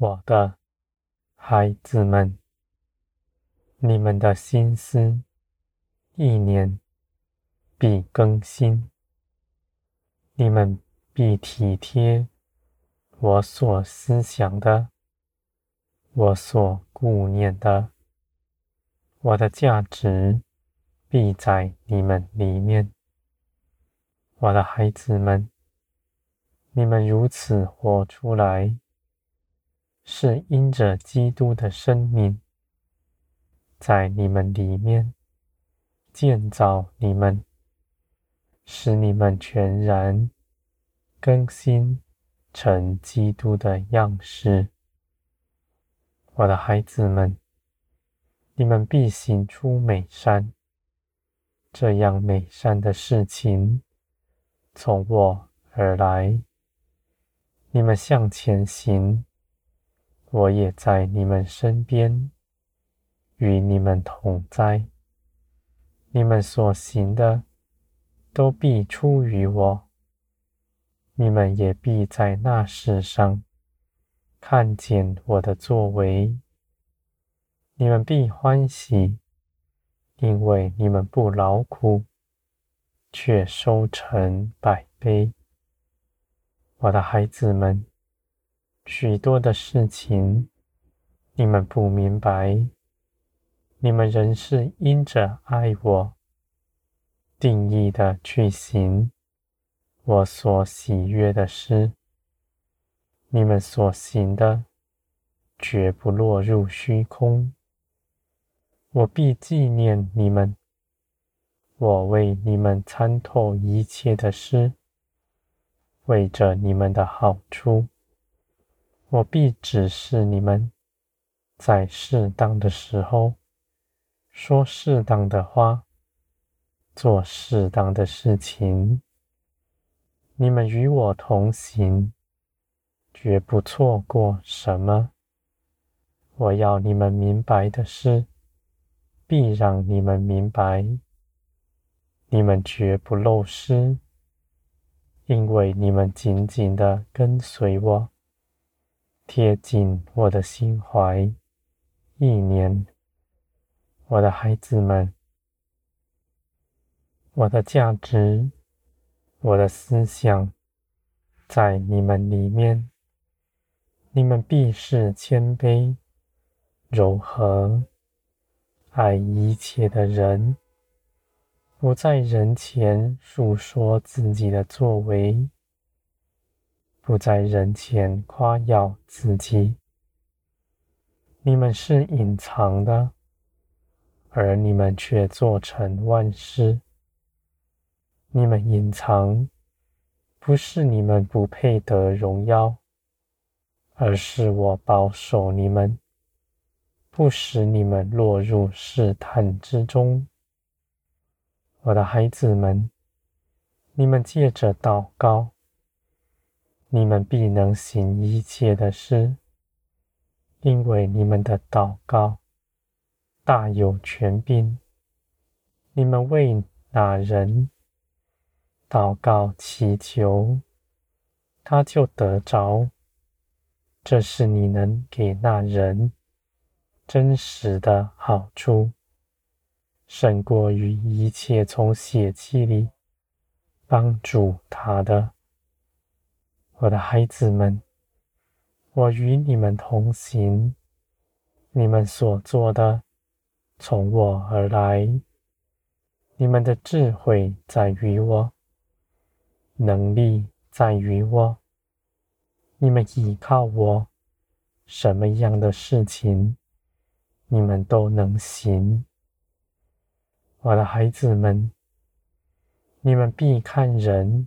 我的孩子们，你们的心思意念必更新，你们必体贴我所思想的，我所顾念的，我的价值必在你们里面，我的孩子们，你们如此活出来。是因着基督的生命在你们里面建造你们，使你们全然更新成基督的样式。我的孩子们，你们必行出美善，这样美善的事情从我而来。你们向前行。我也在你们身边，与你们同在。你们所行的，都必出于我。你们也必在那世上看见我的作为。你们必欢喜，因为你们不劳苦，却收成百倍。我的孩子们。许多的事情，你们不明白，你们仍是因着爱我，定义的去行我所喜悦的事。你们所行的，绝不落入虚空。我必纪念你们，我为你们参透一切的事，为着你们的好处。我必指示你们，在适当的时候说适当的话，做适当的事情。你们与我同行，绝不错过什么。我要你们明白的事，必让你们明白。你们绝不漏失，因为你们紧紧的跟随我。贴近我的心怀。意念，我的孩子们，我的价值，我的思想，在你们里面，你们必是谦卑、柔和、爱一切的人，不在人前述说自己的作为。不在人前夸耀自己，你们是隐藏的，而你们却做成万事。你们隐藏，不是你们不配得荣耀，而是我保守你们，不使你们落入试探之中。我的孩子们，你们借着祷告。你们必能行一切的事，因为你们的祷告大有权柄。你们为那人祷告祈求，他就得着。这是你能给那人真实的好处，胜过于一切从血气里帮助他的。我的孩子们，我与你们同行。你们所做的从我而来，你们的智慧在于我，能力在于我。你们依靠我，什么样的事情你们都能行。我的孩子们，你们必看人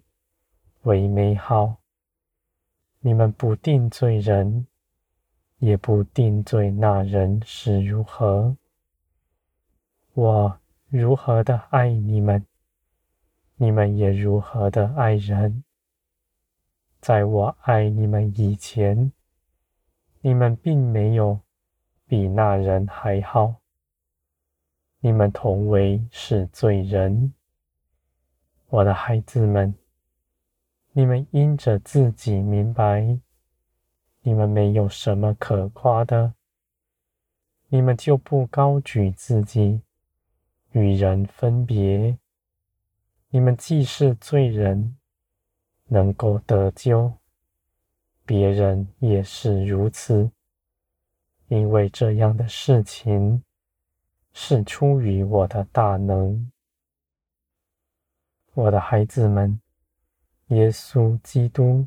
为美好。你们不定罪人，也不定罪那人是如何。我如何的爱你们，你们也如何的爱人。在我爱你们以前，你们并没有比那人还好。你们同为是罪人，我的孩子们。你们因着自己明白，你们没有什么可夸的，你们就不高举自己，与人分别。你们既是罪人，能够得救，别人也是如此，因为这样的事情是出于我的大能。我的孩子们，耶稣基督。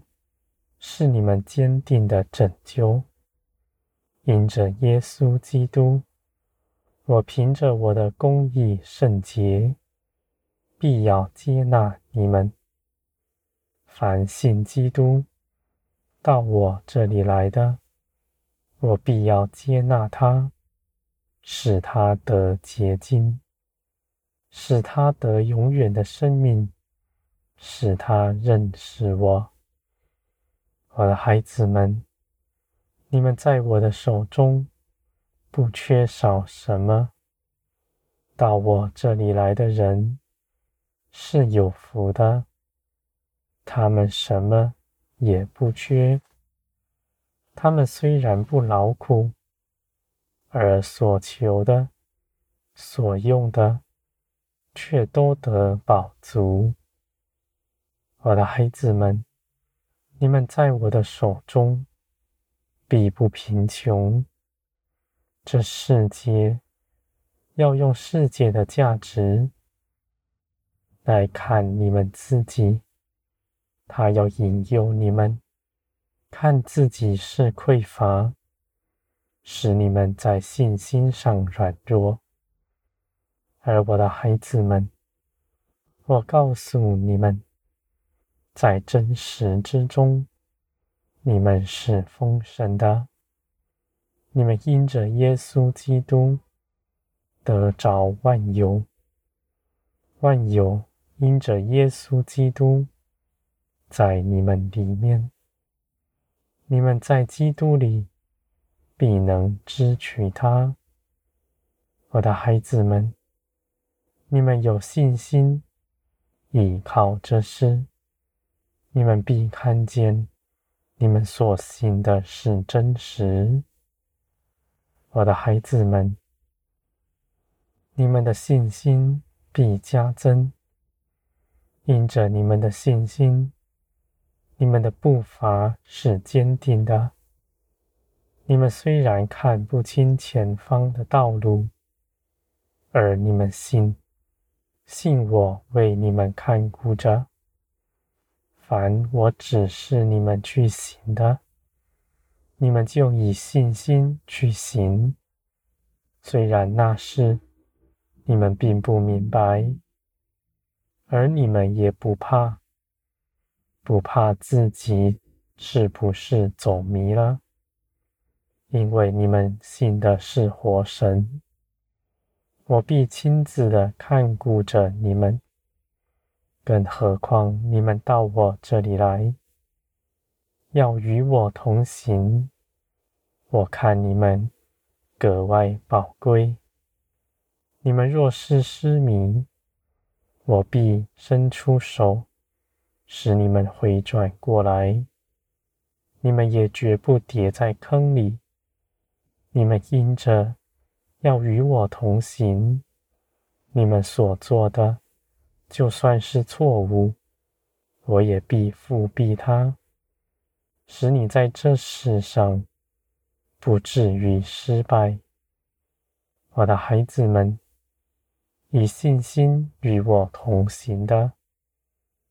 是你们坚定的拯救。因着耶稣基督，我凭着我的公义圣洁，必要接纳你们。凡信基督到我这里来的，我必要接纳他，使他得洁净，使他得永远的生命，使他认识我。我的孩子们，你们在我的手中不缺少什么。到我这里来的人是有福的，他们什么也不缺。他们虽然不劳苦，而所求的、所用的，却都得饱足。我的孩子们。你们在我的手中必不贫穷。这世界要用世界的价值来看你们自己，他要引诱你们看自己是匮乏，使你们在信心上软弱。而我的孩子们，我告诉你们。在真实之中，你们是丰盛的。你们因着耶稣基督得着万有，万有因着耶稣基督在你们里面。你们在基督里必能支取他。我的孩子们，你们有信心依靠这事。你们必看见，你们所信的是真实。我的孩子们，你们的信心必加增。因着你们的信心，你们的步伐是坚定的。你们虽然看不清前方的道路，而你们信，信我为你们看顾着。凡我指示你们去行的，你们就以信心去行。虽然那事你们并不明白，而你们也不怕，不怕自己是不是走迷了，因为你们信的是活神，我必亲自的看顾着你们。更何况你们到我这里来，要与我同行，我看你们格外宝贵。你们若是失迷，我必伸出手，使你们回转过来。你们也绝不跌在坑里。你们因着要与我同行，你们所做的。就算是错误，我也必覆庇他，使你在这世上不至于失败。我的孩子们，以信心与我同行的，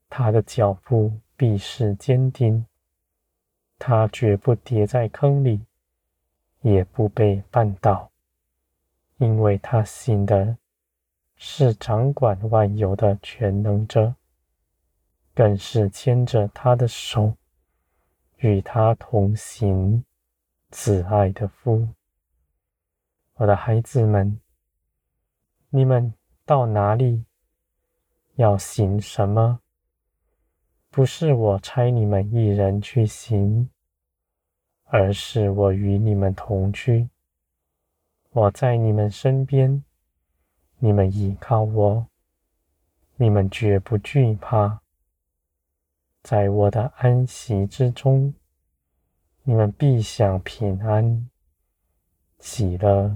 他的脚步必是坚定，他绝不跌在坑里，也不被绊倒，因为他信的。是掌管万有的全能者，更是牵着他的手，与他同行，慈爱的父。我的孩子们，你们到哪里，要行什么？不是我差你们一人去行，而是我与你们同去。我在你们身边。你们依靠我，你们绝不惧怕。在我的安息之中，你们必享平安、喜乐、